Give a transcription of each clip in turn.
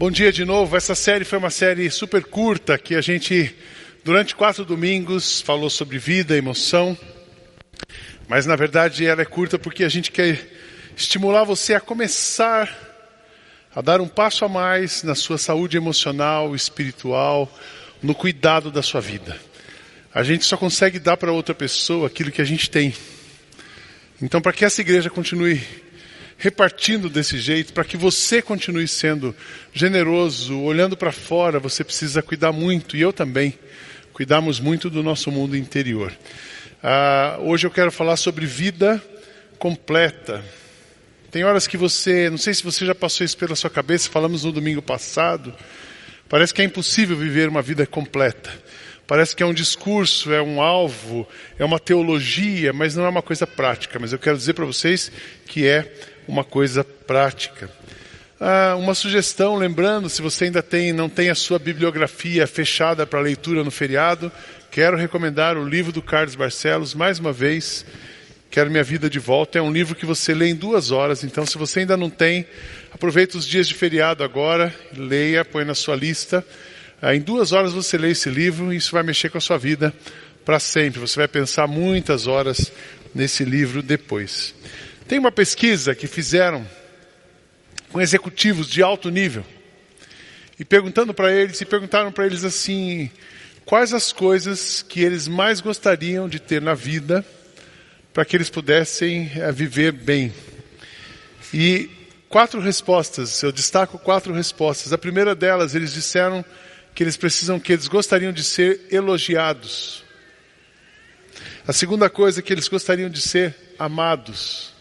Bom dia de novo. Essa série foi uma série super curta que a gente, durante quatro domingos, falou sobre vida, emoção. Mas na verdade ela é curta porque a gente quer estimular você a começar a dar um passo a mais na sua saúde emocional, espiritual, no cuidado da sua vida. A gente só consegue dar para outra pessoa aquilo que a gente tem. Então, para que essa igreja continue repartindo desse jeito, para que você continue sendo generoso, olhando para fora, você precisa cuidar muito, e eu também, cuidamos muito do nosso mundo interior. Ah, hoje eu quero falar sobre vida completa. Tem horas que você, não sei se você já passou isso pela sua cabeça, falamos no domingo passado, parece que é impossível viver uma vida completa. Parece que é um discurso, é um alvo, é uma teologia, mas não é uma coisa prática. Mas eu quero dizer para vocês que é uma coisa prática. Ah, uma sugestão, lembrando, se você ainda tem, não tem a sua bibliografia fechada para leitura no feriado, quero recomendar o livro do Carlos Barcelos, mais uma vez, Quero Minha Vida de Volta. É um livro que você lê em duas horas, então se você ainda não tem, aproveita os dias de feriado agora, leia, põe na sua lista. Ah, em duas horas você lê esse livro e isso vai mexer com a sua vida para sempre. Você vai pensar muitas horas nesse livro depois. Tem uma pesquisa que fizeram com executivos de alto nível e perguntando para eles, e perguntaram para eles assim, quais as coisas que eles mais gostariam de ter na vida para que eles pudessem é, viver bem. E quatro respostas, eu destaco quatro respostas. A primeira delas, eles disseram que eles precisam, que eles gostariam de ser elogiados. A segunda coisa é que eles gostariam de ser amados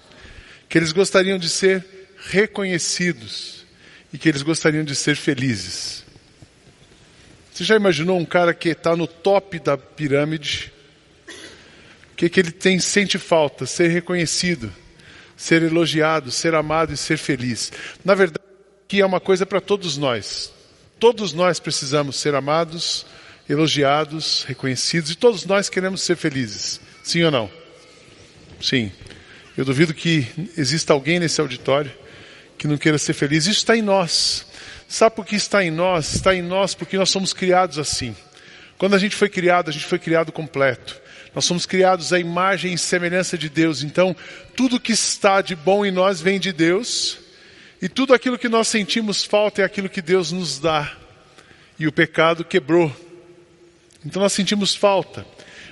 que eles gostariam de ser reconhecidos e que eles gostariam de ser felizes. Você já imaginou um cara que está no top da pirâmide? O que, que ele tem, sente falta? Ser reconhecido, ser elogiado, ser amado e ser feliz. Na verdade, que é uma coisa para todos nós. Todos nós precisamos ser amados, elogiados, reconhecidos e todos nós queremos ser felizes. Sim ou não? Sim. Eu duvido que exista alguém nesse auditório que não queira ser feliz. Isso está em nós. Sabe por que está em nós? Está em nós porque nós somos criados assim. Quando a gente foi criado, a gente foi criado completo. Nós somos criados à imagem e semelhança de Deus. Então, tudo que está de bom em nós vem de Deus. E tudo aquilo que nós sentimos falta é aquilo que Deus nos dá. E o pecado quebrou. Então nós sentimos falta.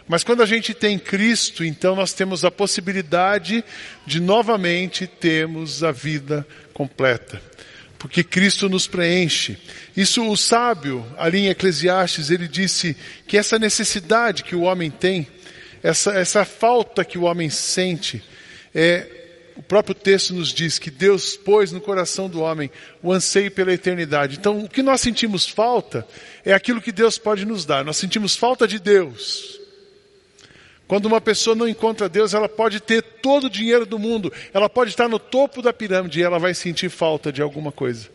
Mas quando a gente tem Cristo, então nós temos a possibilidade de novamente termos a vida completa. Porque Cristo nos preenche. Isso o sábio, ali em Eclesiastes, ele disse que essa necessidade que o homem tem, essa, essa falta que o homem sente, é, o próprio texto nos diz que Deus pôs no coração do homem o anseio pela eternidade. Então, o que nós sentimos falta é aquilo que Deus pode nos dar. Nós sentimos falta de Deus. Quando uma pessoa não encontra Deus, ela pode ter todo o dinheiro do mundo, ela pode estar no topo da pirâmide e ela vai sentir falta de alguma coisa.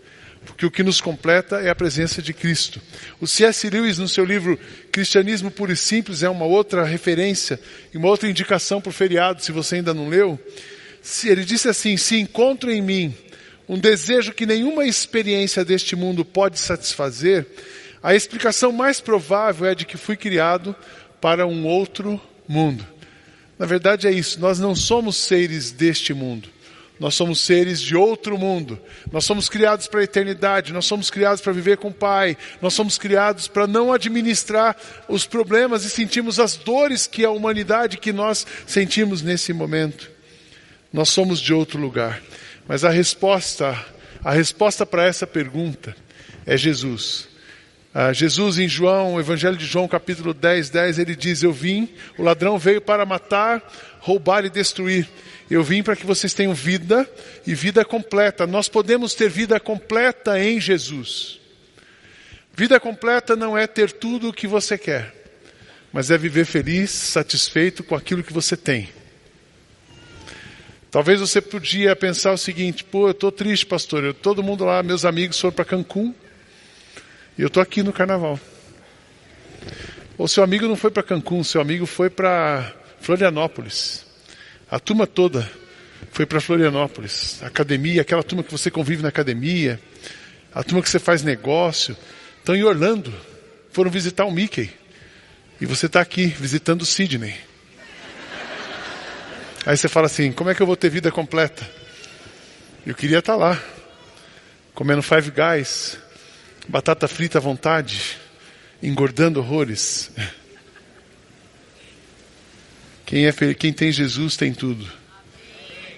Porque o que nos completa é a presença de Cristo. O C.S. Lewis, no seu livro Cristianismo Puro e Simples, é uma outra referência e uma outra indicação para o feriado, se você ainda não leu. Ele disse assim: Se encontro em mim um desejo que nenhuma experiência deste mundo pode satisfazer, a explicação mais provável é de que fui criado para um outro mundo. Na verdade é isso, nós não somos seres deste mundo. Nós somos seres de outro mundo. Nós somos criados para a eternidade. Nós somos criados para viver com o Pai. Nós somos criados para não administrar os problemas e sentirmos as dores que a humanidade que nós sentimos nesse momento. Nós somos de outro lugar. Mas a resposta, a resposta para essa pergunta é Jesus. Ah, Jesus em João, Evangelho de João, capítulo 10, 10, ele diz: Eu vim, o ladrão veio para matar, roubar e destruir. Eu vim para que vocês tenham vida e vida completa. Nós podemos ter vida completa em Jesus. Vida completa não é ter tudo o que você quer, mas é viver feliz, satisfeito com aquilo que você tem. Talvez você podia pensar o seguinte: pô, eu estou triste, pastor. Eu, todo mundo lá, meus amigos foram para Cancún. E eu estou aqui no carnaval. Ou seu amigo não foi para Cancún, seu amigo foi para Florianópolis. A turma toda foi para Florianópolis. Academia, aquela turma que você convive na academia. A turma que você faz negócio estão em Orlando. Foram visitar o Mickey. E você está aqui visitando o Sidney. Aí você fala assim: como é que eu vou ter vida completa? Eu queria estar tá lá, comendo Five Guys, batata frita à vontade, engordando horrores. Quem, é, quem tem Jesus tem tudo.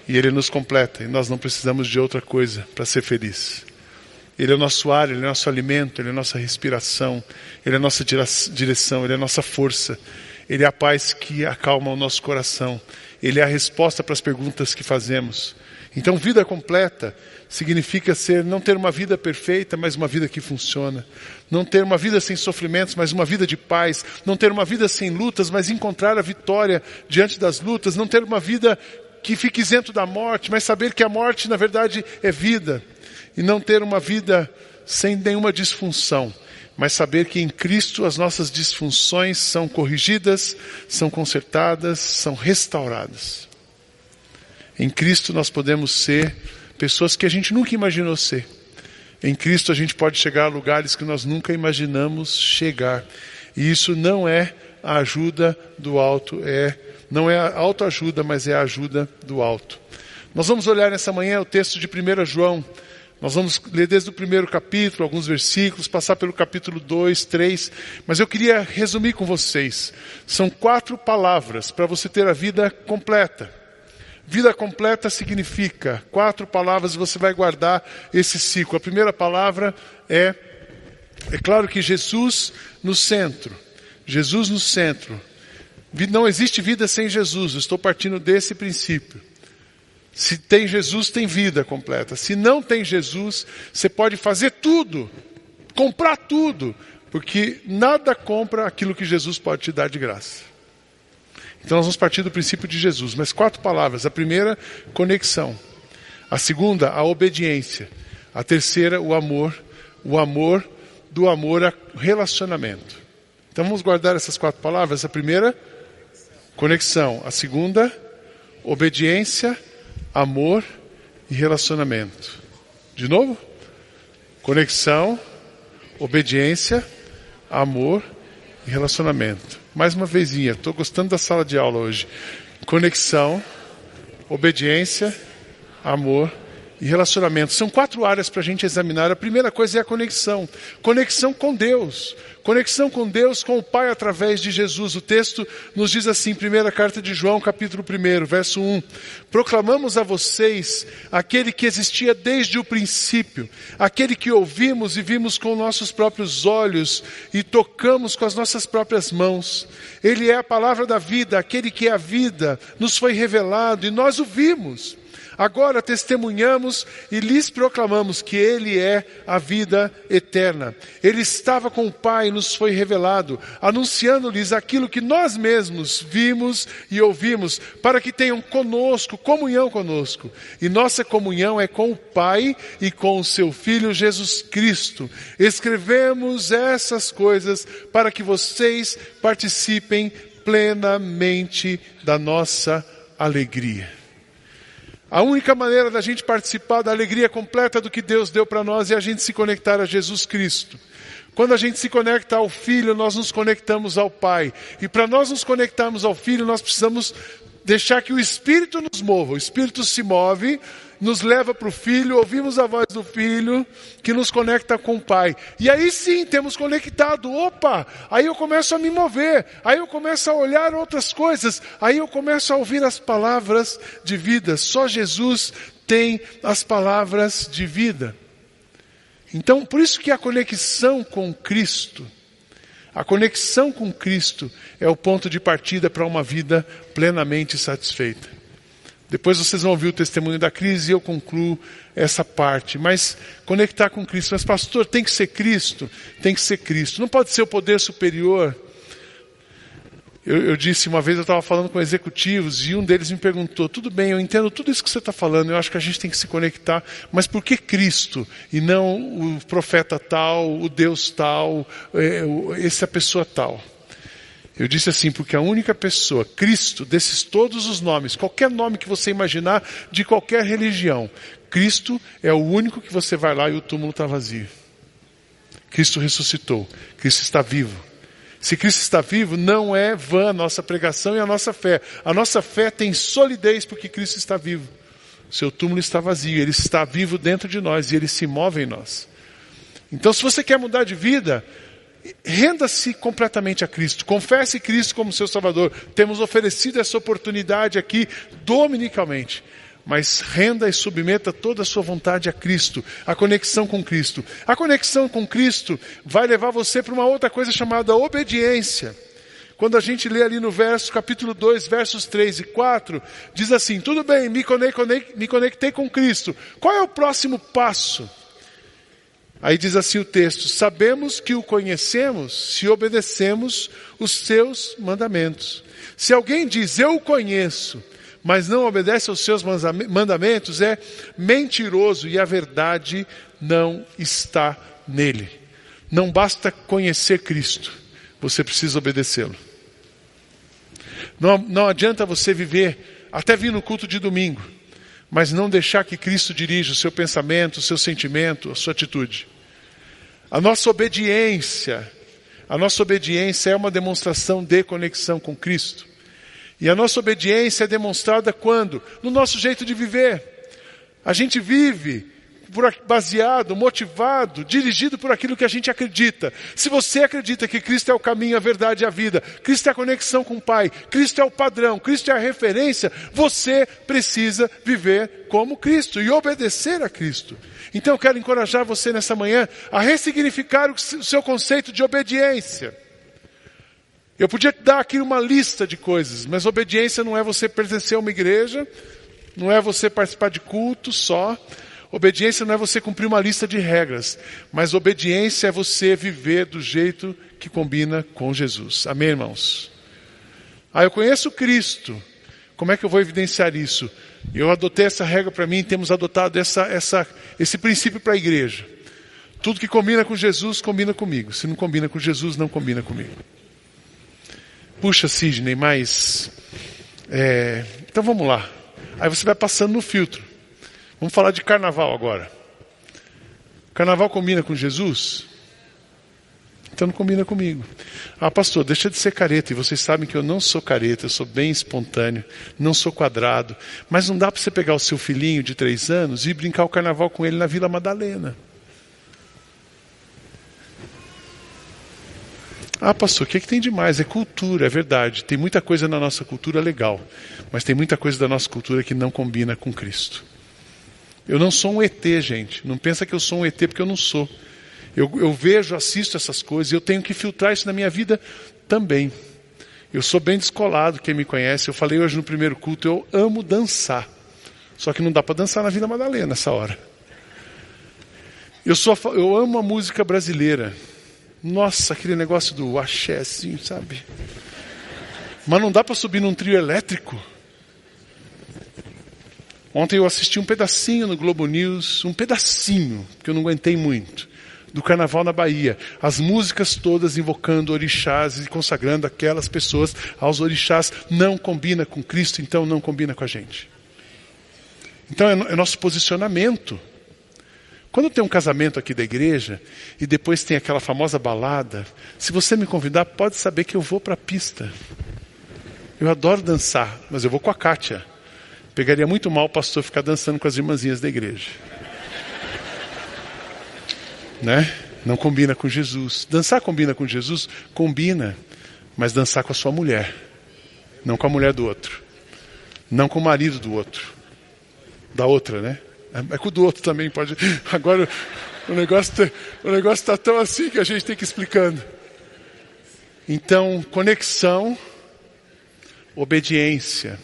E Ele nos completa. E nós não precisamos de outra coisa para ser feliz. Ele é o nosso ar, Ele é o nosso alimento, Ele é a nossa respiração, Ele é a nossa direção, Ele é a nossa força. Ele é a paz que acalma o nosso coração. Ele é a resposta para as perguntas que fazemos. Então, vida completa significa ser não ter uma vida perfeita, mas uma vida que funciona. Não ter uma vida sem sofrimentos, mas uma vida de paz. Não ter uma vida sem lutas, mas encontrar a vitória diante das lutas. Não ter uma vida que fique isento da morte, mas saber que a morte, na verdade, é vida e não ter uma vida sem nenhuma disfunção, mas saber que em Cristo as nossas disfunções são corrigidas, são consertadas, são restauradas. Em Cristo nós podemos ser pessoas que a gente nunca imaginou ser. Em Cristo a gente pode chegar a lugares que nós nunca imaginamos chegar. E isso não é a ajuda do alto, é não é a autoajuda, mas é a ajuda do alto. Nós vamos olhar nessa manhã o texto de 1 João, nós vamos ler desde o primeiro capítulo, alguns versículos, passar pelo capítulo 2, 3, mas eu queria resumir com vocês. São quatro palavras para você ter a vida completa. Vida completa significa quatro palavras e você vai guardar esse ciclo. A primeira palavra é, é claro que Jesus no centro. Jesus no centro. Não existe vida sem Jesus, estou partindo desse princípio. Se tem Jesus, tem vida completa. Se não tem Jesus, você pode fazer tudo, comprar tudo, porque nada compra aquilo que Jesus pode te dar de graça. Então nós vamos partir do princípio de Jesus, mas quatro palavras. A primeira, conexão. A segunda, a obediência. A terceira, o amor. O amor, do amor a relacionamento. Então vamos guardar essas quatro palavras. A primeira, conexão. A segunda, obediência amor e relacionamento. De novo? Conexão, obediência, amor e relacionamento. Mais uma vezinha, estou gostando da sala de aula hoje. Conexão, obediência, amor e relacionamento. São quatro áreas para a gente examinar. A primeira coisa é a conexão. Conexão com Deus. Conexão com Deus, com o Pai através de Jesus. O texto nos diz assim, primeira carta de João, capítulo 1, verso 1. Proclamamos a vocês aquele que existia desde o princípio, aquele que ouvimos e vimos com nossos próprios olhos e tocamos com as nossas próprias mãos. Ele é a palavra da vida, aquele que é a vida, nos foi revelado e nós o vimos. Agora testemunhamos e lhes proclamamos que Ele é a vida eterna. Ele estava com o Pai e nos foi revelado, anunciando-lhes aquilo que nós mesmos vimos e ouvimos, para que tenham conosco, comunhão conosco. E nossa comunhão é com o Pai e com o seu Filho Jesus Cristo. Escrevemos essas coisas para que vocês participem plenamente da nossa alegria. A única maneira da gente participar da alegria completa do que Deus deu para nós é a gente se conectar a Jesus Cristo. Quando a gente se conecta ao Filho, nós nos conectamos ao Pai. E para nós nos conectarmos ao Filho, nós precisamos deixar que o Espírito nos mova. O Espírito se move nos leva para o Filho, ouvimos a voz do Filho, que nos conecta com o Pai. E aí sim temos conectado. Opa! Aí eu começo a me mover, aí eu começo a olhar outras coisas, aí eu começo a ouvir as palavras de vida. Só Jesus tem as palavras de vida. Então, por isso que a conexão com Cristo, a conexão com Cristo é o ponto de partida para uma vida plenamente satisfeita. Depois vocês vão ouvir o testemunho da crise e eu concluo essa parte. Mas conectar com Cristo. Mas, pastor, tem que ser Cristo? Tem que ser Cristo. Não pode ser o poder superior. Eu, eu disse uma vez, eu estava falando com executivos e um deles me perguntou: tudo bem, eu entendo tudo isso que você está falando, eu acho que a gente tem que se conectar, mas por que Cristo e não o profeta tal, o Deus tal, é, essa pessoa tal? Eu disse assim, porque a única pessoa, Cristo, desses todos os nomes, qualquer nome que você imaginar, de qualquer religião, Cristo é o único que você vai lá e o túmulo está vazio. Cristo ressuscitou, Cristo está vivo. Se Cristo está vivo, não é vã a nossa pregação e a nossa fé. A nossa fé tem solidez porque Cristo está vivo. Seu túmulo está vazio, ele está vivo dentro de nós e ele se move em nós. Então, se você quer mudar de vida, renda-se completamente a Cristo. Confesse Cristo como seu Salvador. Temos oferecido essa oportunidade aqui dominicalmente. Mas renda e submeta toda a sua vontade a Cristo, a conexão com Cristo. A conexão com Cristo vai levar você para uma outra coisa chamada obediência. Quando a gente lê ali no verso, capítulo 2, versos 3 e 4, diz assim: tudo bem, me conectei, me conectei com Cristo. Qual é o próximo passo? Aí diz assim o texto: Sabemos que o conhecemos se obedecemos os seus mandamentos. Se alguém diz eu o conheço, mas não obedece aos seus mandamentos, é mentiroso e a verdade não está nele. Não basta conhecer Cristo, você precisa obedecê-lo. Não, não adianta você viver, até vir no culto de domingo, mas não deixar que Cristo dirija o seu pensamento, o seu sentimento, a sua atitude. A nossa obediência, a nossa obediência é uma demonstração de conexão com Cristo. E a nossa obediência é demonstrada quando? No nosso jeito de viver. A gente vive baseado, motivado, dirigido por aquilo que a gente acredita. Se você acredita que Cristo é o caminho, a verdade e a vida, Cristo é a conexão com o Pai, Cristo é o padrão, Cristo é a referência, você precisa viver como Cristo e obedecer a Cristo. Então eu quero encorajar você nessa manhã a ressignificar o seu conceito de obediência. Eu podia dar aqui uma lista de coisas, mas obediência não é você pertencer a uma igreja, não é você participar de culto só, Obediência não é você cumprir uma lista de regras, mas obediência é você viver do jeito que combina com Jesus. Amém, irmãos? Ah, eu conheço Cristo. Como é que eu vou evidenciar isso? Eu adotei essa regra para mim, temos adotado essa, essa, esse princípio para a igreja. Tudo que combina com Jesus, combina comigo. Se não combina com Jesus, não combina comigo. Puxa, Sidney, mas. É, então vamos lá. Aí você vai passando no filtro. Vamos falar de carnaval agora. Carnaval combina com Jesus? Então não combina comigo. Ah, pastor, deixa de ser careta. E vocês sabem que eu não sou careta, eu sou bem espontâneo, não sou quadrado. Mas não dá para você pegar o seu filhinho de três anos e brincar o carnaval com ele na Vila Madalena. Ah, pastor, o que, é que tem de mais? É cultura, é verdade. Tem muita coisa na nossa cultura legal, mas tem muita coisa da nossa cultura que não combina com Cristo. Eu não sou um ET, gente. Não pensa que eu sou um ET porque eu não sou. Eu, eu vejo, assisto essas coisas e eu tenho que filtrar isso na minha vida também. Eu sou bem descolado, quem me conhece. Eu falei hoje no primeiro culto, eu amo dançar. Só que não dá para dançar na Vila Madalena nessa hora. Eu, sou, eu amo a música brasileira. Nossa, aquele negócio do axé, assim, sabe? Mas não dá para subir num trio elétrico. Ontem eu assisti um pedacinho no Globo News, um pedacinho, que eu não aguentei muito, do Carnaval na Bahia. As músicas todas invocando orixás e consagrando aquelas pessoas aos orixás. Não combina com Cristo, então não combina com a gente. Então é, é nosso posicionamento. Quando tem um casamento aqui da igreja e depois tem aquela famosa balada, se você me convidar, pode saber que eu vou para a pista. Eu adoro dançar, mas eu vou com a Kátia. Pegaria muito mal o pastor ficar dançando com as irmãzinhas da igreja. né? Não combina com Jesus. Dançar combina com Jesus? Combina. Mas dançar com a sua mulher. Não com a mulher do outro. Não com o marido do outro. Da outra, né? É, é com o do outro também pode. Agora o negócio está tá tão assim que a gente tem que ir explicando. Então, conexão, obediência.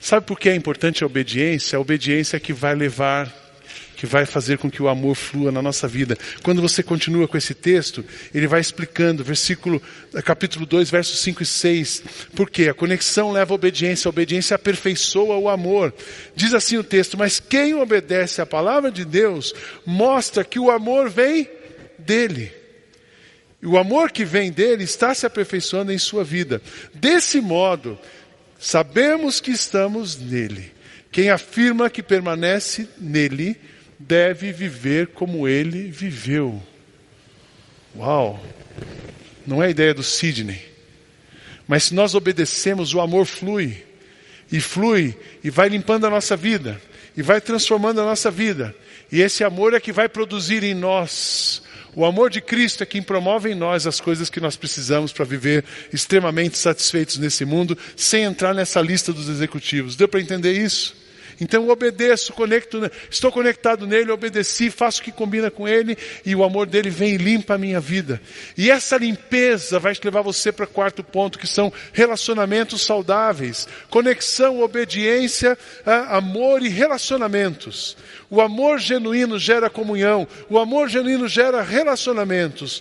Sabe por que é importante a obediência? A obediência é que vai levar, que vai fazer com que o amor flua na nossa vida. Quando você continua com esse texto, ele vai explicando, versículo, capítulo 2, versos 5 e 6. Por quê? A conexão leva à obediência, a obediência aperfeiçoa o amor. Diz assim o texto: Mas quem obedece à palavra de Deus mostra que o amor vem dele. E o amor que vem dele está se aperfeiçoando em sua vida. Desse modo, sabemos que estamos nele. Quem afirma que permanece nele deve viver como ele viveu. Uau! Não é a ideia do Sidney. Mas se nós obedecemos, o amor flui. E flui e vai limpando a nossa vida. E vai transformando a nossa vida. E esse amor é que vai produzir em nós. O amor de Cristo é quem promove em nós as coisas que nós precisamos para viver extremamente satisfeitos nesse mundo, sem entrar nessa lista dos executivos. Deu para entender isso? Então obedeço, conecto, estou conectado nele, obedeci, faço o que combina com ele e o amor dele vem e limpa a minha vida. E essa limpeza vai levar você para o quarto ponto, que são relacionamentos saudáveis. Conexão, obediência, amor e relacionamentos. O amor genuíno gera comunhão, o amor genuíno gera relacionamentos.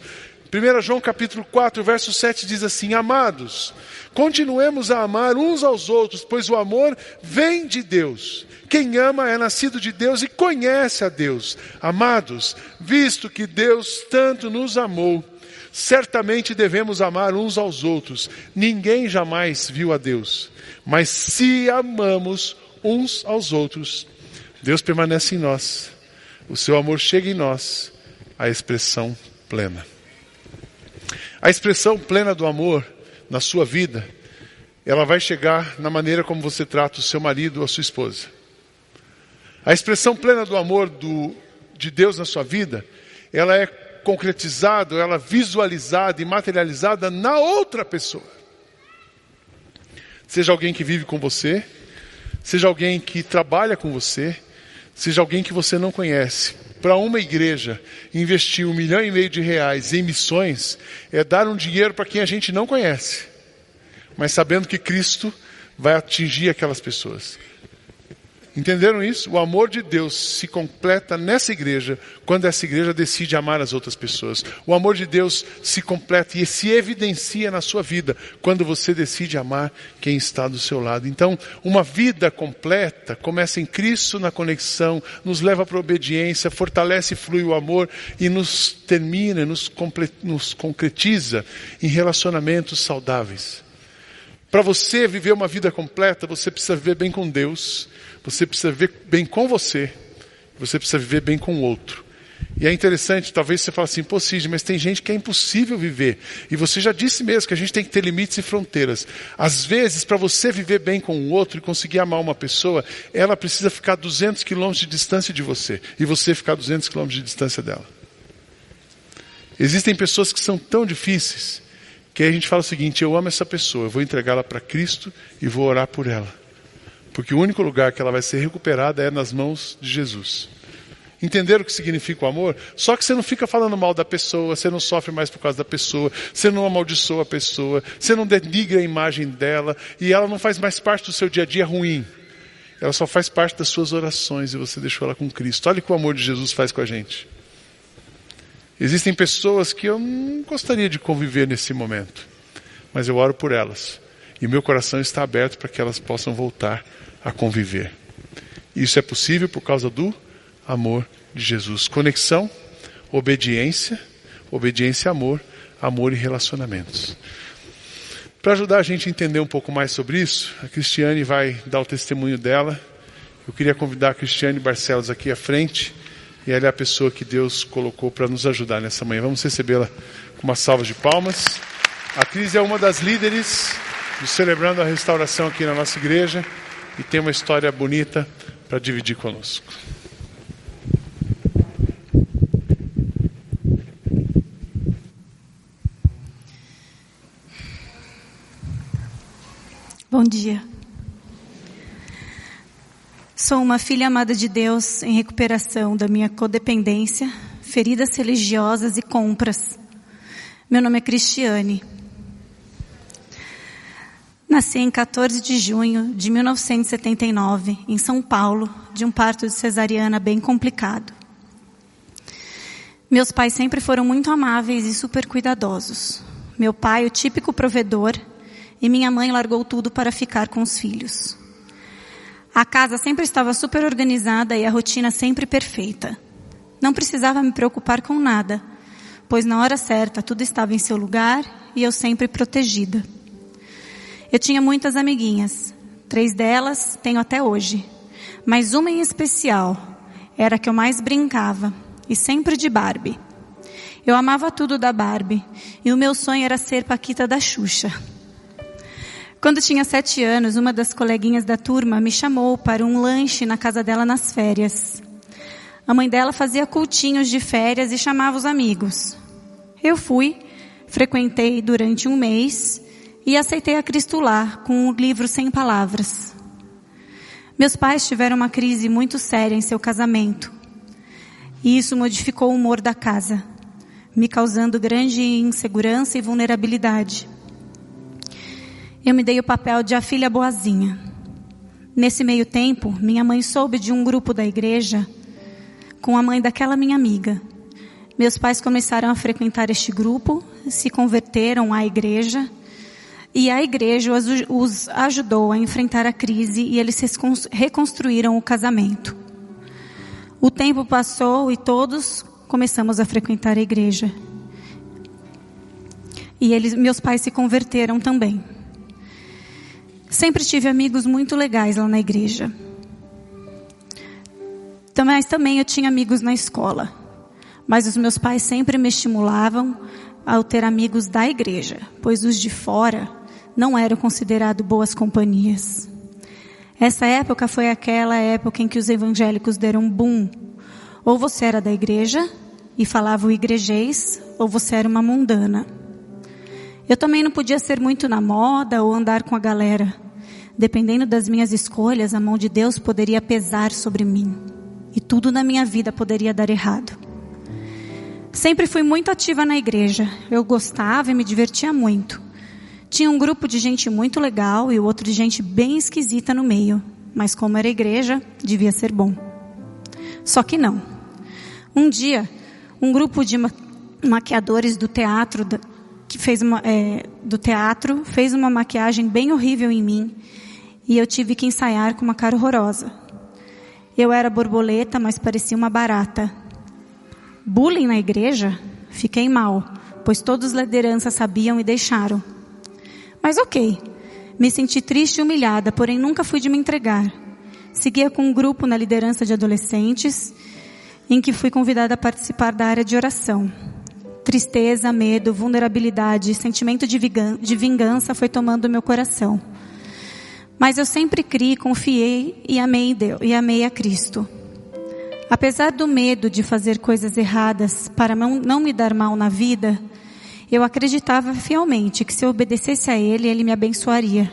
1 João capítulo 4, verso 7 diz assim: Amados, continuemos a amar uns aos outros, pois o amor vem de Deus. Quem ama é nascido de Deus e conhece a Deus. Amados, visto que Deus tanto nos amou, certamente devemos amar uns aos outros. Ninguém jamais viu a Deus, mas se amamos uns aos outros, Deus permanece em nós. O seu amor chega em nós, a expressão plena. A expressão plena do amor na sua vida, ela vai chegar na maneira como você trata o seu marido ou a sua esposa. A expressão plena do amor do, de Deus na sua vida, ela é concretizada, ela é visualizada e materializada na outra pessoa. Seja alguém que vive com você, seja alguém que trabalha com você, seja alguém que você não conhece para uma igreja investir um milhão e meio de reais em missões é dar um dinheiro para quem a gente não conhece, mas sabendo que Cristo vai atingir aquelas pessoas. Entenderam isso? O amor de Deus se completa nessa igreja quando essa igreja decide amar as outras pessoas. O amor de Deus se completa e se evidencia na sua vida quando você decide amar quem está do seu lado. Então, uma vida completa começa em Cristo na conexão, nos leva para a obediência, fortalece e flui o amor e nos termina, nos, nos concretiza em relacionamentos saudáveis. Para você viver uma vida completa, você precisa viver bem com Deus você precisa viver bem com você, você precisa viver bem com o outro. E é interessante, talvez você fale assim, pô mas tem gente que é impossível viver. E você já disse mesmo que a gente tem que ter limites e fronteiras. Às vezes, para você viver bem com o outro e conseguir amar uma pessoa, ela precisa ficar 200 quilômetros de distância de você. E você ficar 200 quilômetros de distância dela. Existem pessoas que são tão difíceis, que a gente fala o seguinte, eu amo essa pessoa, eu vou entregá-la para Cristo e vou orar por ela. Porque o único lugar que ela vai ser recuperada é nas mãos de Jesus. Entenderam o que significa o amor? Só que você não fica falando mal da pessoa, você não sofre mais por causa da pessoa, você não amaldiçoa a pessoa, você não denigra a imagem dela e ela não faz mais parte do seu dia a dia ruim. Ela só faz parte das suas orações e você deixou ela com Cristo. Olha o que o amor de Jesus faz com a gente. Existem pessoas que eu não gostaria de conviver nesse momento, mas eu oro por elas. E meu coração está aberto para que elas possam voltar a conviver. Isso é possível por causa do amor de Jesus. Conexão, obediência, obediência amor, amor e relacionamentos. Para ajudar a gente a entender um pouco mais sobre isso, a Cristiane vai dar o testemunho dela. Eu queria convidar a Cristiane Barcelos aqui à frente. E ela é a pessoa que Deus colocou para nos ajudar nessa manhã. Vamos recebê-la com uma salva de palmas. A Cris é uma das líderes do Celebrando a Restauração aqui na nossa igreja e tem uma história bonita para dividir conosco. Bom dia. Sou uma filha amada de Deus em recuperação da minha codependência, feridas religiosas e compras. Meu nome é Cristiane. Nasci em 14 de junho de 1979, em São Paulo, de um parto de cesariana bem complicado. Meus pais sempre foram muito amáveis e super cuidadosos. Meu pai, o típico provedor, e minha mãe largou tudo para ficar com os filhos. A casa sempre estava super organizada e a rotina sempre perfeita. Não precisava me preocupar com nada, pois na hora certa tudo estava em seu lugar e eu sempre protegida. Eu tinha muitas amiguinhas, três delas tenho até hoje, mas uma em especial era a que eu mais brincava, e sempre de Barbie. Eu amava tudo da Barbie, e o meu sonho era ser Paquita da Xuxa. Quando tinha sete anos, uma das coleguinhas da turma me chamou para um lanche na casa dela nas férias. A mãe dela fazia cultinhos de férias e chamava os amigos. Eu fui, frequentei durante um mês e aceitei a Cristo lá com um livro sem palavras. Meus pais tiveram uma crise muito séria em seu casamento. E isso modificou o humor da casa, me causando grande insegurança e vulnerabilidade eu me dei o papel de a filha boazinha. Nesse meio tempo, minha mãe soube de um grupo da igreja com a mãe daquela minha amiga. Meus pais começaram a frequentar este grupo, se converteram à igreja e a igreja os ajudou a enfrentar a crise e eles reconstruíram o casamento. O tempo passou e todos começamos a frequentar a igreja. E eles, meus pais se converteram também. Sempre tive amigos muito legais lá na igreja. Mas também eu tinha amigos na escola. Mas os meus pais sempre me estimulavam ao ter amigos da igreja, pois os de fora não eram considerados boas companhias. Essa época foi aquela época em que os evangélicos deram boom. Ou você era da igreja e falava o igrejês, ou você era uma mundana. Eu também não podia ser muito na moda ou andar com a galera. Dependendo das minhas escolhas, a mão de Deus poderia pesar sobre mim. E tudo na minha vida poderia dar errado. Sempre fui muito ativa na igreja. Eu gostava e me divertia muito. Tinha um grupo de gente muito legal e outro de gente bem esquisita no meio. Mas como era igreja, devia ser bom. Só que não. Um dia, um grupo de maquiadores do teatro que fez uma, é, do teatro fez uma maquiagem bem horrível em mim e eu tive que ensaiar com uma cara horrorosa. Eu era borboleta, mas parecia uma barata. Bullying na igreja? Fiquei mal, pois todos os lideranças sabiam e deixaram. Mas ok, me senti triste e humilhada, porém nunca fui de me entregar. Seguia com um grupo na liderança de adolescentes, em que fui convidada a participar da área de oração. Tristeza, medo, vulnerabilidade, sentimento de vingança foi tomando meu coração. Mas eu sempre criei, confiei e amei Deus, e amei a Cristo. Apesar do medo de fazer coisas erradas para não me dar mal na vida, eu acreditava fielmente que se eu obedecesse a Ele, Ele me abençoaria.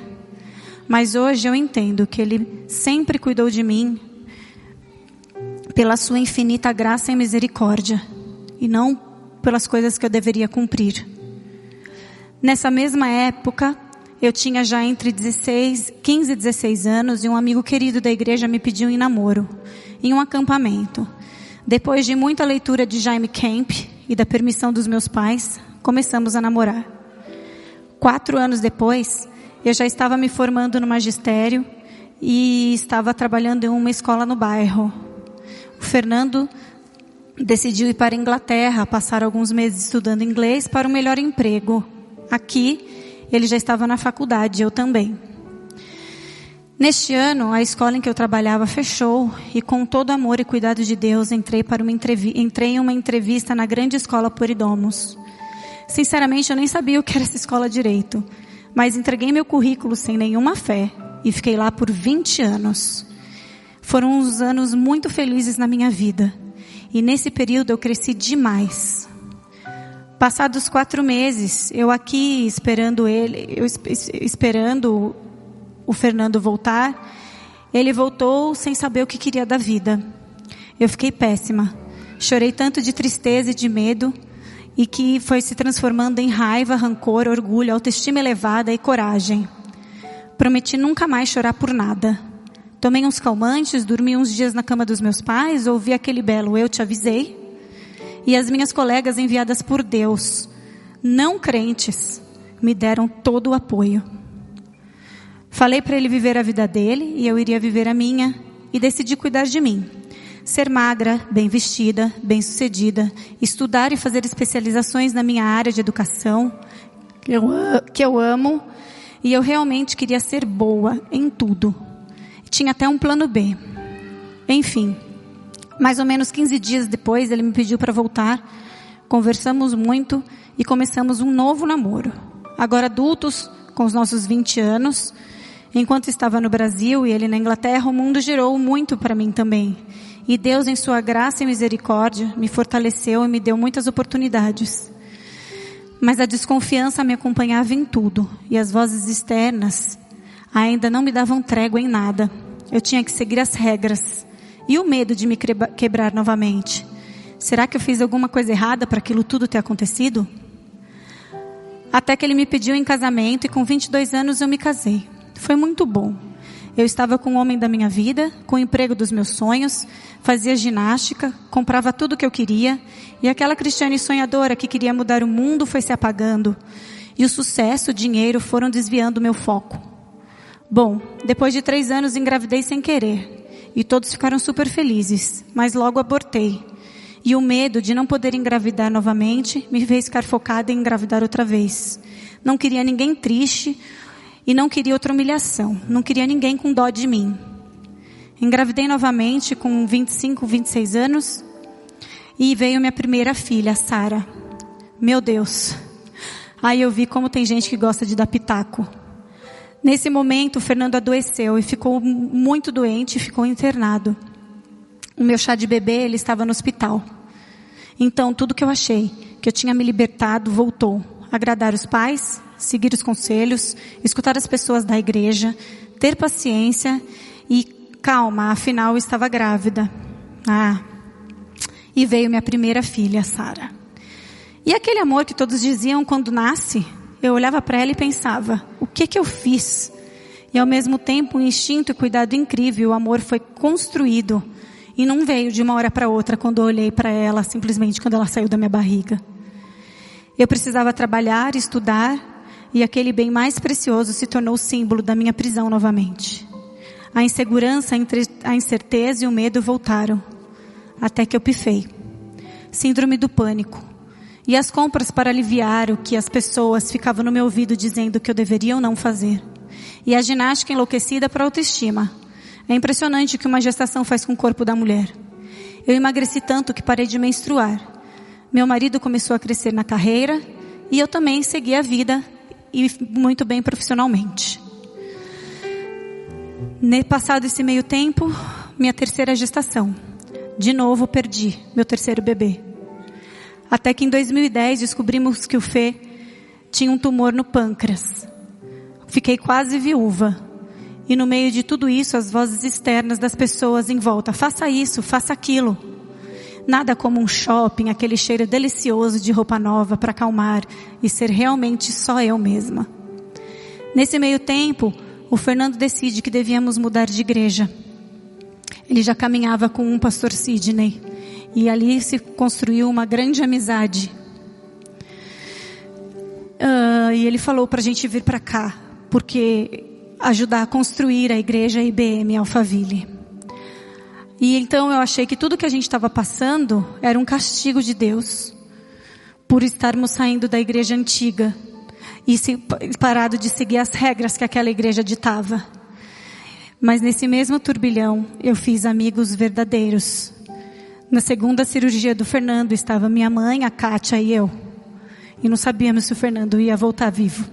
Mas hoje eu entendo que Ele sempre cuidou de mim pela Sua infinita graça e misericórdia, e não pelas coisas que eu deveria cumprir. Nessa mesma época, eu tinha já entre 16, 15 e 16 anos e um amigo querido da igreja me pediu em namoro, em um acampamento. Depois de muita leitura de Jaime Camp e da permissão dos meus pais, começamos a namorar. Quatro anos depois, eu já estava me formando no magistério e estava trabalhando em uma escola no bairro. O Fernando decidiu ir para a Inglaterra, passar alguns meses estudando inglês para um melhor emprego. Aqui, ele já estava na faculdade, eu também. Neste ano, a escola em que eu trabalhava fechou e com todo amor e cuidado de Deus entrei para uma entrei em uma entrevista na grande escola Poridomos. Sinceramente, eu nem sabia o que era essa escola direito, mas entreguei meu currículo sem nenhuma fé e fiquei lá por 20 anos. Foram uns anos muito felizes na minha vida. E nesse período eu cresci demais. Passados quatro meses, eu aqui esperando ele, eu esperando o Fernando voltar, ele voltou sem saber o que queria da vida. Eu fiquei péssima. Chorei tanto de tristeza e de medo, e que foi se transformando em raiva, rancor, orgulho, autoestima elevada e coragem. Prometi nunca mais chorar por nada. Tomei uns calmantes, dormi uns dias na cama dos meus pais, ouvi aquele belo eu te avisei. E as minhas colegas enviadas por Deus, não crentes, me deram todo o apoio. Falei para ele viver a vida dele e eu iria viver a minha e decidi cuidar de mim. ser magra, bem vestida, bem sucedida, estudar e fazer especializações na minha área de educação, que eu, que eu amo, e eu realmente queria ser boa em tudo. Tinha até um plano B. Enfim, mais ou menos 15 dias depois, ele me pediu para voltar, conversamos muito e começamos um novo namoro. Agora adultos, com os nossos 20 anos, enquanto estava no Brasil e ele na Inglaterra, o mundo girou muito para mim também. E Deus, em sua graça e misericórdia, me fortaleceu e me deu muitas oportunidades. Mas a desconfiança me acompanhava em tudo, e as vozes externas ainda não me davam trégua em nada. Eu tinha que seguir as regras. E o medo de me quebrar novamente. Será que eu fiz alguma coisa errada para aquilo tudo ter acontecido? Até que ele me pediu em casamento e com 22 anos eu me casei. Foi muito bom. Eu estava com o homem da minha vida, com o emprego dos meus sonhos, fazia ginástica, comprava tudo o que eu queria, e aquela Cristiane sonhadora que queria mudar o mundo foi se apagando, e o sucesso, o dinheiro foram desviando o meu foco. Bom, depois de três anos engravidei sem querer, e todos ficaram super felizes, mas logo abortei. E o medo de não poder engravidar novamente me fez ficar focada em engravidar outra vez. Não queria ninguém triste e não queria outra humilhação. Não queria ninguém com dó de mim. Engravidei novamente com 25, 26 anos e veio minha primeira filha, Sara. Meu Deus. Aí eu vi como tem gente que gosta de dar pitaco. Nesse momento, o Fernando adoeceu e ficou muito doente ficou internado. O meu chá de bebê, ele estava no hospital. Então, tudo que eu achei que eu tinha me libertado voltou. Agradar os pais, seguir os conselhos, escutar as pessoas da igreja, ter paciência e calma, afinal eu estava grávida. Ah. E veio minha primeira filha, Sara. E aquele amor que todos diziam quando nasce, eu olhava para ela e pensava: o que que eu fiz? E ao mesmo tempo, um instinto e cuidado incrível, o amor foi construído e não veio de uma hora para outra quando eu olhei para ela, simplesmente quando ela saiu da minha barriga. Eu precisava trabalhar, estudar, e aquele bem mais precioso se tornou símbolo da minha prisão novamente. A insegurança, a incerteza e o medo voltaram, até que eu pifei. Síndrome do pânico. E as compras para aliviar o que as pessoas ficavam no meu ouvido dizendo que eu deveria ou não fazer. E a ginástica enlouquecida para a autoestima. É impressionante o que uma gestação faz com o corpo da mulher. Eu emagreci tanto que parei de menstruar. Meu marido começou a crescer na carreira e eu também segui a vida e muito bem profissionalmente. Passado esse meio tempo, minha terceira gestação. De novo perdi meu terceiro bebê. Até que em 2010 descobrimos que o Fê tinha um tumor no pâncreas. Fiquei quase viúva. E no meio de tudo isso, as vozes externas das pessoas em volta. Faça isso, faça aquilo. Nada como um shopping, aquele cheiro delicioso de roupa nova para acalmar e ser realmente só eu mesma. Nesse meio tempo, o Fernando decide que devíamos mudar de igreja. Ele já caminhava com um pastor Sidney e ali se construiu uma grande amizade. Uh, e ele falou para a gente vir para cá, porque ajudar a construir a igreja IBM Alphaville. E então eu achei que tudo que a gente estava passando era um castigo de Deus por estarmos saindo da igreja antiga e se, parado de seguir as regras que aquela igreja ditava. Mas nesse mesmo turbilhão eu fiz amigos verdadeiros. Na segunda cirurgia do Fernando estava minha mãe, a Kátia e eu. E não sabíamos se o Fernando ia voltar vivo.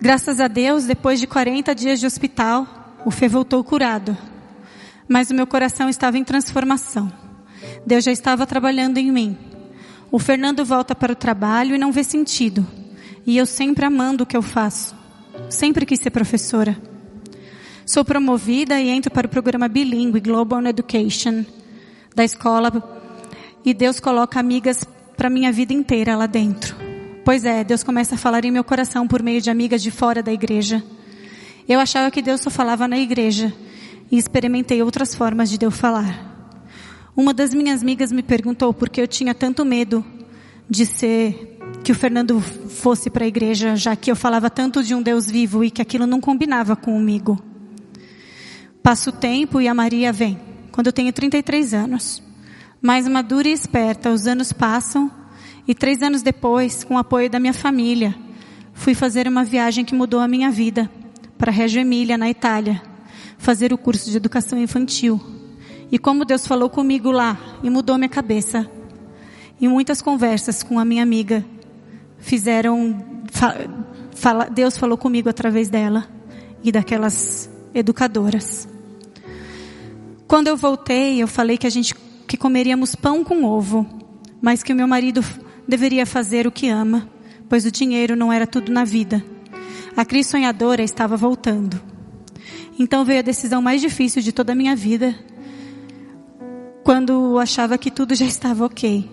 Graças a Deus, depois de 40 dias de hospital, o Fê voltou curado mas o meu coração estava em transformação. Deus já estava trabalhando em mim. O Fernando volta para o trabalho e não vê sentido. E eu sempre amando o que eu faço. Sempre quis ser professora. Sou promovida e entro para o programa bilíngue Global Education da escola. E Deus coloca amigas para minha vida inteira lá dentro. Pois é, Deus começa a falar em meu coração por meio de amigas de fora da igreja. Eu achava que Deus só falava na igreja e experimentei outras formas de Deus falar. Uma das minhas amigas me perguntou por que eu tinha tanto medo de ser que o Fernando fosse para a igreja, já que eu falava tanto de um Deus vivo e que aquilo não combinava comigo. Passa o tempo e a Maria vem quando eu tenho 33 anos. Mais madura e esperta, os anos passam e três anos depois, com o apoio da minha família, fui fazer uma viagem que mudou a minha vida para Reggio Emília, na Itália, fazer o curso de educação infantil. E como Deus falou comigo lá e mudou minha cabeça. E muitas conversas com a minha amiga fizeram, Deus falou comigo através dela e daquelas educadoras. Quando eu voltei, eu falei que a gente que comeríamos pão com ovo, mas que o meu marido deveria fazer o que ama, pois o dinheiro não era tudo na vida. A Cris sonhadora estava voltando. Então veio a decisão mais difícil de toda a minha vida, quando achava que tudo já estava ok.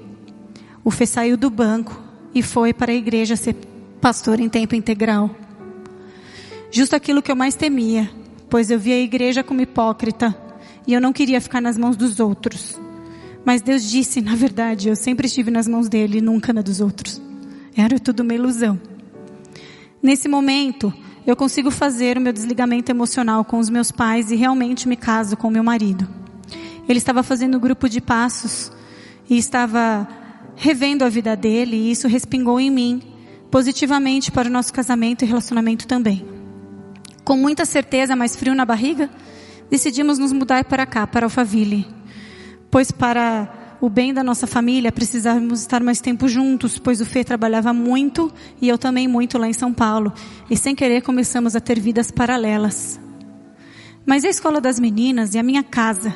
O Fê saiu do banco e foi para a igreja ser pastor em tempo integral. Justo aquilo que eu mais temia, pois eu via a igreja como hipócrita e eu não queria ficar nas mãos dos outros. Mas Deus disse, na verdade, eu sempre estive nas mãos dele, nunca na dos outros. Era tudo uma ilusão. Nesse momento, eu consigo fazer o meu desligamento emocional com os meus pais e realmente me caso com meu marido. Ele estava fazendo um grupo de passos e estava revendo a vida dele e isso respingou em mim positivamente para o nosso casamento e relacionamento também. Com muita certeza, mais frio na barriga, decidimos nos mudar para cá, para Alphaville. Pois para o bem da nossa família precisávamos estar mais tempo juntos, pois o Fê trabalhava muito e eu também muito lá em São Paulo. E sem querer começamos a ter vidas paralelas. Mas a escola das meninas e a minha casa.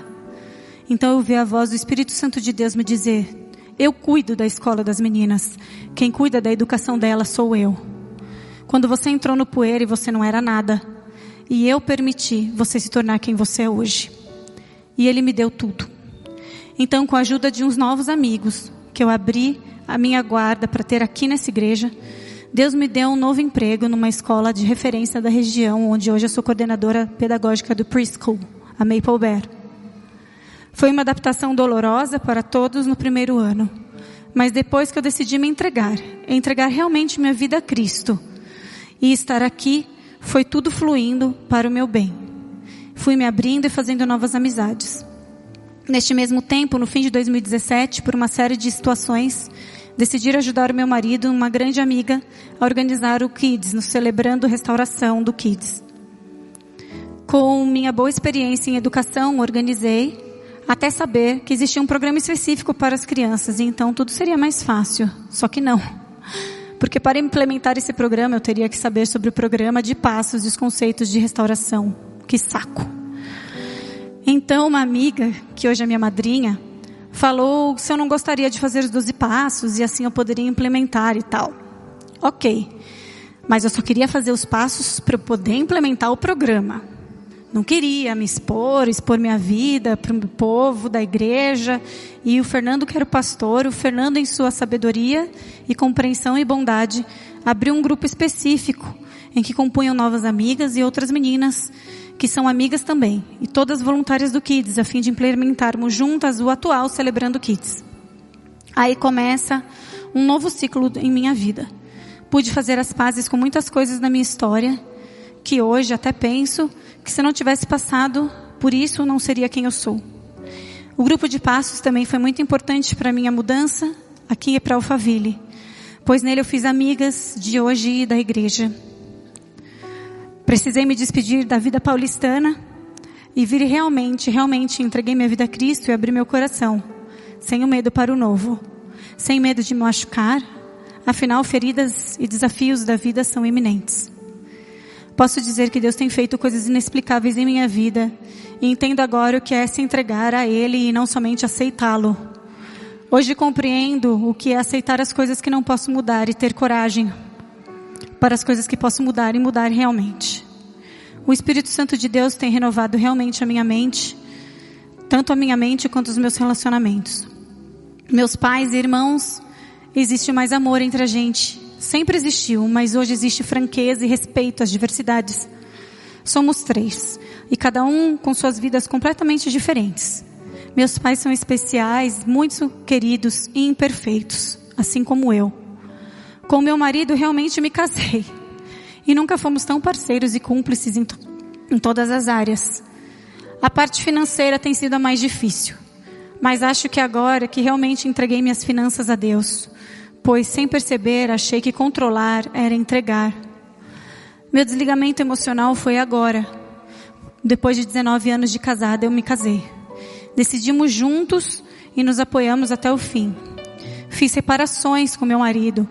Então eu vi a voz do Espírito Santo de Deus me dizer: eu cuido da escola das meninas. Quem cuida da educação delas sou eu. Quando você entrou no poeira e você não era nada, e eu permiti você se tornar quem você é hoje. E ele me deu tudo. Então, com a ajuda de uns novos amigos, que eu abri a minha guarda para ter aqui nessa igreja, Deus me deu um novo emprego numa escola de referência da região, onde hoje eu sou coordenadora pedagógica do preschool, a Maple Bear. Foi uma adaptação dolorosa para todos no primeiro ano. Mas depois que eu decidi me entregar, entregar realmente minha vida a Cristo e estar aqui, foi tudo fluindo para o meu bem. Fui me abrindo e fazendo novas amizades. Neste mesmo tempo, no fim de 2017, por uma série de situações, decidi ajudar o meu marido, uma grande amiga, a organizar o Kids, no celebrando restauração do Kids. Com minha boa experiência em educação, organizei até saber que existia um programa específico para as crianças, e então tudo seria mais fácil. Só que não. Porque para implementar esse programa eu teria que saber sobre o programa de passos e os conceitos de restauração. Que saco. Então uma amiga, que hoje é minha madrinha, falou se eu não gostaria de fazer os 12 passos e assim eu poderia implementar e tal. Ok. Mas eu só queria fazer os passos para poder implementar o programa. Não queria me expor, expor minha vida para o povo da igreja. E o Fernando, que era o pastor, o Fernando, em sua sabedoria e compreensão e bondade, abriu um grupo específico em que compunham novas amigas e outras meninas que são amigas também, e todas voluntárias do Kids, a fim de implementarmos juntas o atual Celebrando Kids. Aí começa um novo ciclo em minha vida. Pude fazer as pazes com muitas coisas na minha história, que hoje até penso que se não tivesse passado por isso, não seria quem eu sou. O grupo de passos também foi muito importante para minha mudança aqui para Alphaville, pois nele eu fiz amigas de hoje e da igreja. Precisei me despedir da vida paulistana e vir realmente, realmente entreguei minha vida a Cristo e abri meu coração, sem o medo para o novo, sem medo de me machucar, afinal feridas e desafios da vida são iminentes. Posso dizer que Deus tem feito coisas inexplicáveis em minha vida e entendo agora o que é se entregar a Ele e não somente aceitá-lo. Hoje compreendo o que é aceitar as coisas que não posso mudar e ter coragem para as coisas que posso mudar e mudar realmente. O Espírito Santo de Deus tem renovado realmente a minha mente, tanto a minha mente quanto os meus relacionamentos. Meus pais e irmãos, existe mais amor entre a gente Sempre existiu, mas hoje existe franqueza e respeito às diversidades. Somos três, e cada um com suas vidas completamente diferentes. Meus pais são especiais, muito queridos e imperfeitos, assim como eu. Com meu marido realmente me casei. E nunca fomos tão parceiros e cúmplices em, em todas as áreas. A parte financeira tem sido a mais difícil, mas acho que agora que realmente entreguei minhas finanças a Deus, pois sem perceber achei que controlar era entregar. Meu desligamento emocional foi agora. Depois de 19 anos de casada, eu me casei. Decidimos juntos e nos apoiamos até o fim. Fiz separações com meu marido,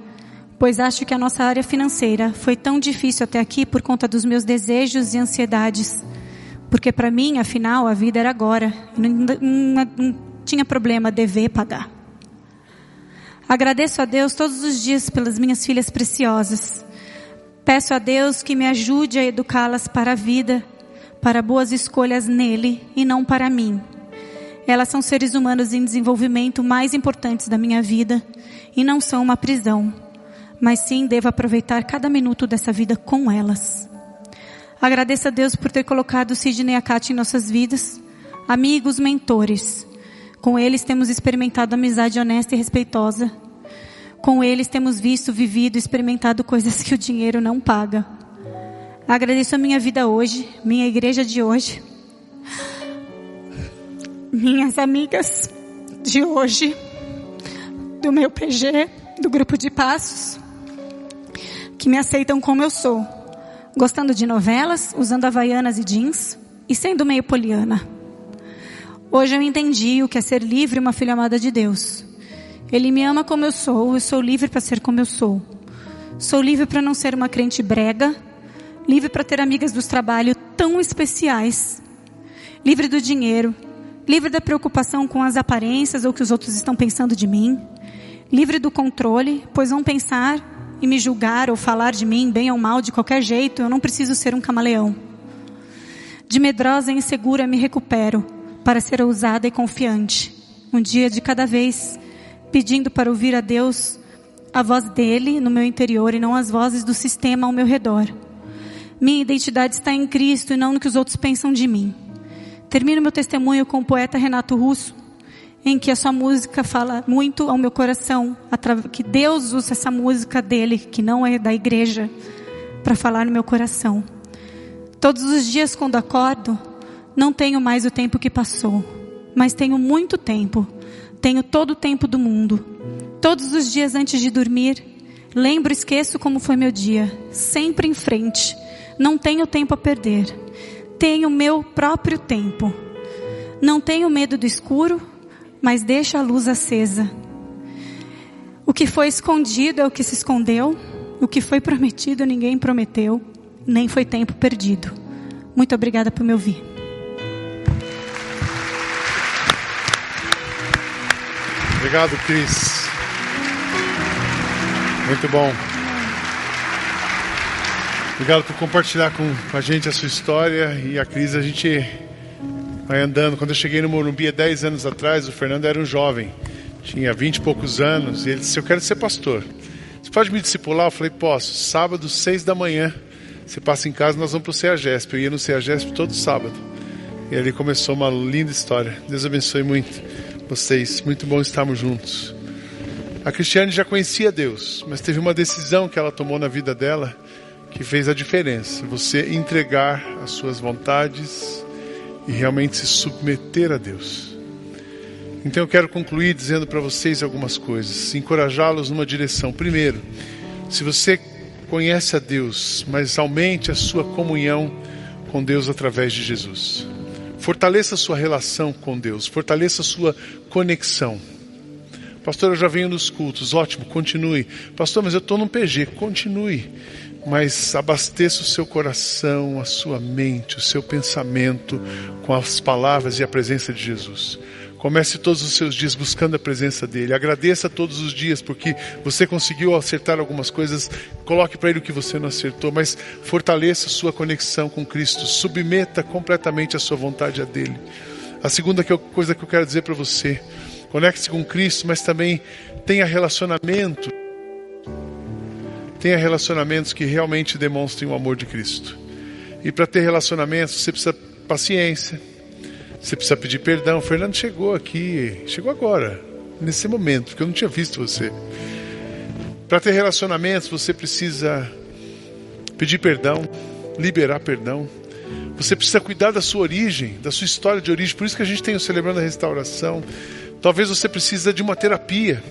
pois acho que a nossa área financeira foi tão difícil até aqui por conta dos meus desejos e ansiedades. Porque para mim, afinal, a vida era agora. Não, não, não tinha problema dever pagar. Agradeço a Deus todos os dias pelas minhas filhas preciosas. Peço a Deus que me ajude a educá-las para a vida, para boas escolhas nele e não para mim. Elas são seres humanos em desenvolvimento mais importantes da minha vida e não são uma prisão, mas sim devo aproveitar cada minuto dessa vida com elas. Agradeço a Deus por ter colocado Sidney e a Kátia em nossas vidas, amigos, mentores. Com eles temos experimentado amizade honesta e respeitosa. Com eles temos visto, vivido, experimentado coisas que o dinheiro não paga. Agradeço a minha vida hoje, minha igreja de hoje, minhas amigas de hoje, do meu PG, do grupo de passos, que me aceitam como eu sou, gostando de novelas, usando havaianas e jeans e sendo meio poliana. Hoje eu entendi o que é ser livre uma filha amada de Deus. Ele me ama como eu sou, eu sou livre para ser como eu sou. Sou livre para não ser uma crente brega, livre para ter amigas dos trabalhos tão especiais, livre do dinheiro, livre da preocupação com as aparências ou o que os outros estão pensando de mim, livre do controle, pois vão pensar e me julgar ou falar de mim bem ou mal de qualquer jeito, eu não preciso ser um camaleão. De medrosa e insegura me recupero para ser ousada e confiante, um dia de cada vez, pedindo para ouvir a Deus a voz dele no meu interior e não as vozes do sistema ao meu redor. Minha identidade está em Cristo e não no que os outros pensam de mim. Termino meu testemunho com o poeta Renato Russo, em que a sua música fala muito ao meu coração, que Deus usa essa música dele, que não é da igreja, para falar no meu coração. Todos os dias quando acordo, não tenho mais o tempo que passou, mas tenho muito tempo. Tenho todo o tempo do mundo. Todos os dias antes de dormir, lembro esqueço como foi meu dia. Sempre em frente. Não tenho tempo a perder. Tenho meu próprio tempo. Não tenho medo do escuro, mas deixo a luz acesa. O que foi escondido é o que se escondeu. O que foi prometido ninguém prometeu, nem foi tempo perdido. Muito obrigada por me ouvir. Obrigado, Cris. Muito bom. Obrigado por compartilhar com a gente a sua história e a Cris. A gente vai andando. Quando eu cheguei no Morumbi há 10 anos atrás, o Fernando era um jovem, tinha 20 e poucos anos, e ele disse: Eu quero ser pastor. Você pode me discipular? Eu falei: Posso. Sábado, 6 da manhã, você passa em casa, nós vamos para o CEAGESP. Eu ia no CEAGESP todo sábado. E ali começou uma linda história. Deus abençoe muito vocês. Muito bom estarmos juntos. A Cristiane já conhecia Deus, mas teve uma decisão que ela tomou na vida dela que fez a diferença. Você entregar as suas vontades e realmente se submeter a Deus. Então eu quero concluir dizendo para vocês algumas coisas, encorajá-los numa direção. Primeiro, se você conhece a Deus, mas aumente a sua comunhão com Deus através de Jesus. Fortaleça a sua relação com Deus, fortaleça a sua conexão. Pastor, eu já venho nos cultos, ótimo, continue. Pastor, mas eu estou num PG, continue. Mas abasteça o seu coração, a sua mente, o seu pensamento com as palavras e a presença de Jesus. Comece todos os seus dias buscando a presença dele. Agradeça todos os dias porque você conseguiu acertar algumas coisas. Coloque para ele o que você não acertou, mas fortaleça sua conexão com Cristo. Submeta completamente a sua vontade a dele. A segunda coisa que eu quero dizer para você: conecte-se com Cristo, mas também tenha relacionamento. Tenha relacionamentos que realmente demonstrem o amor de Cristo. E para ter relacionamentos, você precisa paciência você precisa pedir perdão. O Fernando chegou aqui, chegou agora, nesse momento, porque eu não tinha visto você. Para ter relacionamentos, você precisa pedir perdão, liberar perdão. Você precisa cuidar da sua origem, da sua história de origem. Por isso que a gente tem o Celebrando a Restauração. Talvez você precise de uma terapia.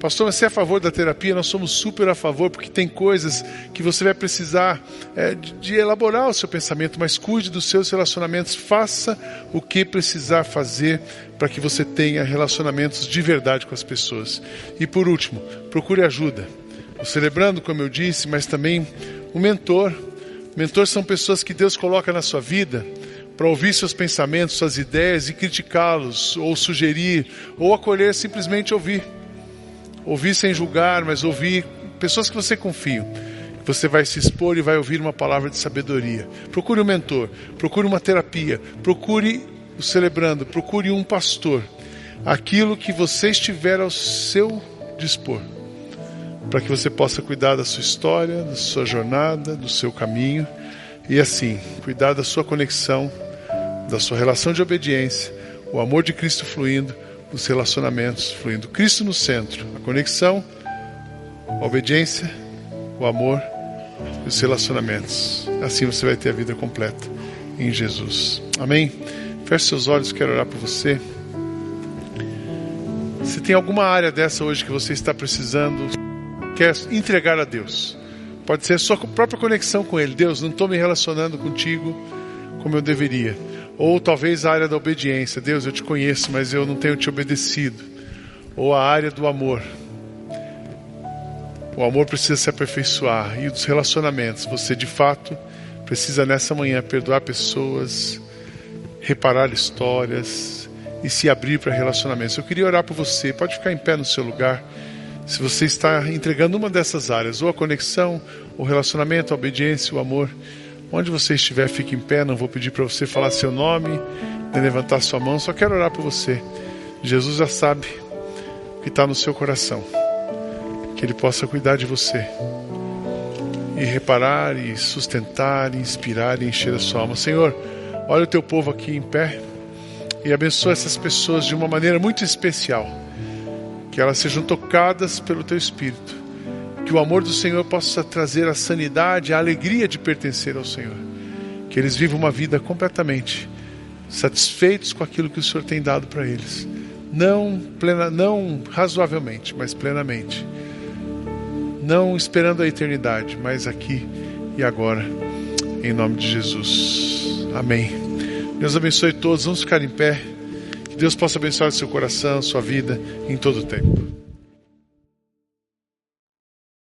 Pastor, você é a favor da terapia? Nós somos super a favor, porque tem coisas que você vai precisar é, de, elaborar o seu pensamento, mas cuide dos seus relacionamentos, faça o que precisar fazer para que você tenha relacionamentos de verdade com as pessoas. E por último, procure ajuda. O celebrando, como eu disse, mas também o mentor. Mentores são pessoas que Deus coloca na sua vida para ouvir seus pensamentos, suas ideias e criticá-los, ou sugerir, ou acolher, simplesmente ouvir. Ouvir sem julgar, mas ouvir pessoas que você confia. Você vai se expor e vai ouvir uma palavra de sabedoria. Procure um mentor, procure uma terapia, procure o celebrando, procure um pastor. Aquilo que você estiver ao seu dispor para que você possa cuidar da sua história, da sua jornada, do seu caminho e assim cuidar da sua conexão, da sua relação de obediência, o amor de Cristo fluindo, os relacionamentos fluindo. Cristo no centro, a conexão, a obediência, o amor e os relacionamentos. Assim você vai ter a vida completa em Jesus. Amém? Feche seus olhos, quero orar por você. Se tem alguma área dessa hoje que você está precisando, quer entregar a Deus. Pode ser a sua própria conexão com Ele. Deus, não estou me relacionando contigo como eu deveria. Ou talvez a área da obediência. Deus, eu te conheço, mas eu não tenho te obedecido. Ou a área do amor. O amor precisa se aperfeiçoar. E dos relacionamentos. Você de fato precisa nessa manhã perdoar pessoas, reparar histórias e se abrir para relacionamentos. Eu queria orar por você. Pode ficar em pé no seu lugar. Se você está entregando uma dessas áreas, ou a conexão, o relacionamento, a obediência, o amor, onde você estiver, fique em pé. Não vou pedir para você falar seu nome, nem levantar sua mão, só quero orar por você. Jesus já sabe o que está no seu coração, que Ele possa cuidar de você e reparar, e sustentar, e inspirar e encher a sua alma. Senhor, olha o teu povo aqui em pé e abençoa essas pessoas de uma maneira muito especial que elas sejam tocadas pelo teu Espírito, que o amor do Senhor possa trazer a sanidade, a alegria de pertencer ao Senhor, que eles vivam uma vida completamente satisfeitos com aquilo que o Senhor tem dado para eles, não plena, não razoavelmente, mas plenamente, não esperando a eternidade, mas aqui e agora, em nome de Jesus. Amém. Deus abençoe todos. Vamos ficar em pé. Deus possa abençoar seu coração, sua vida em todo o tempo.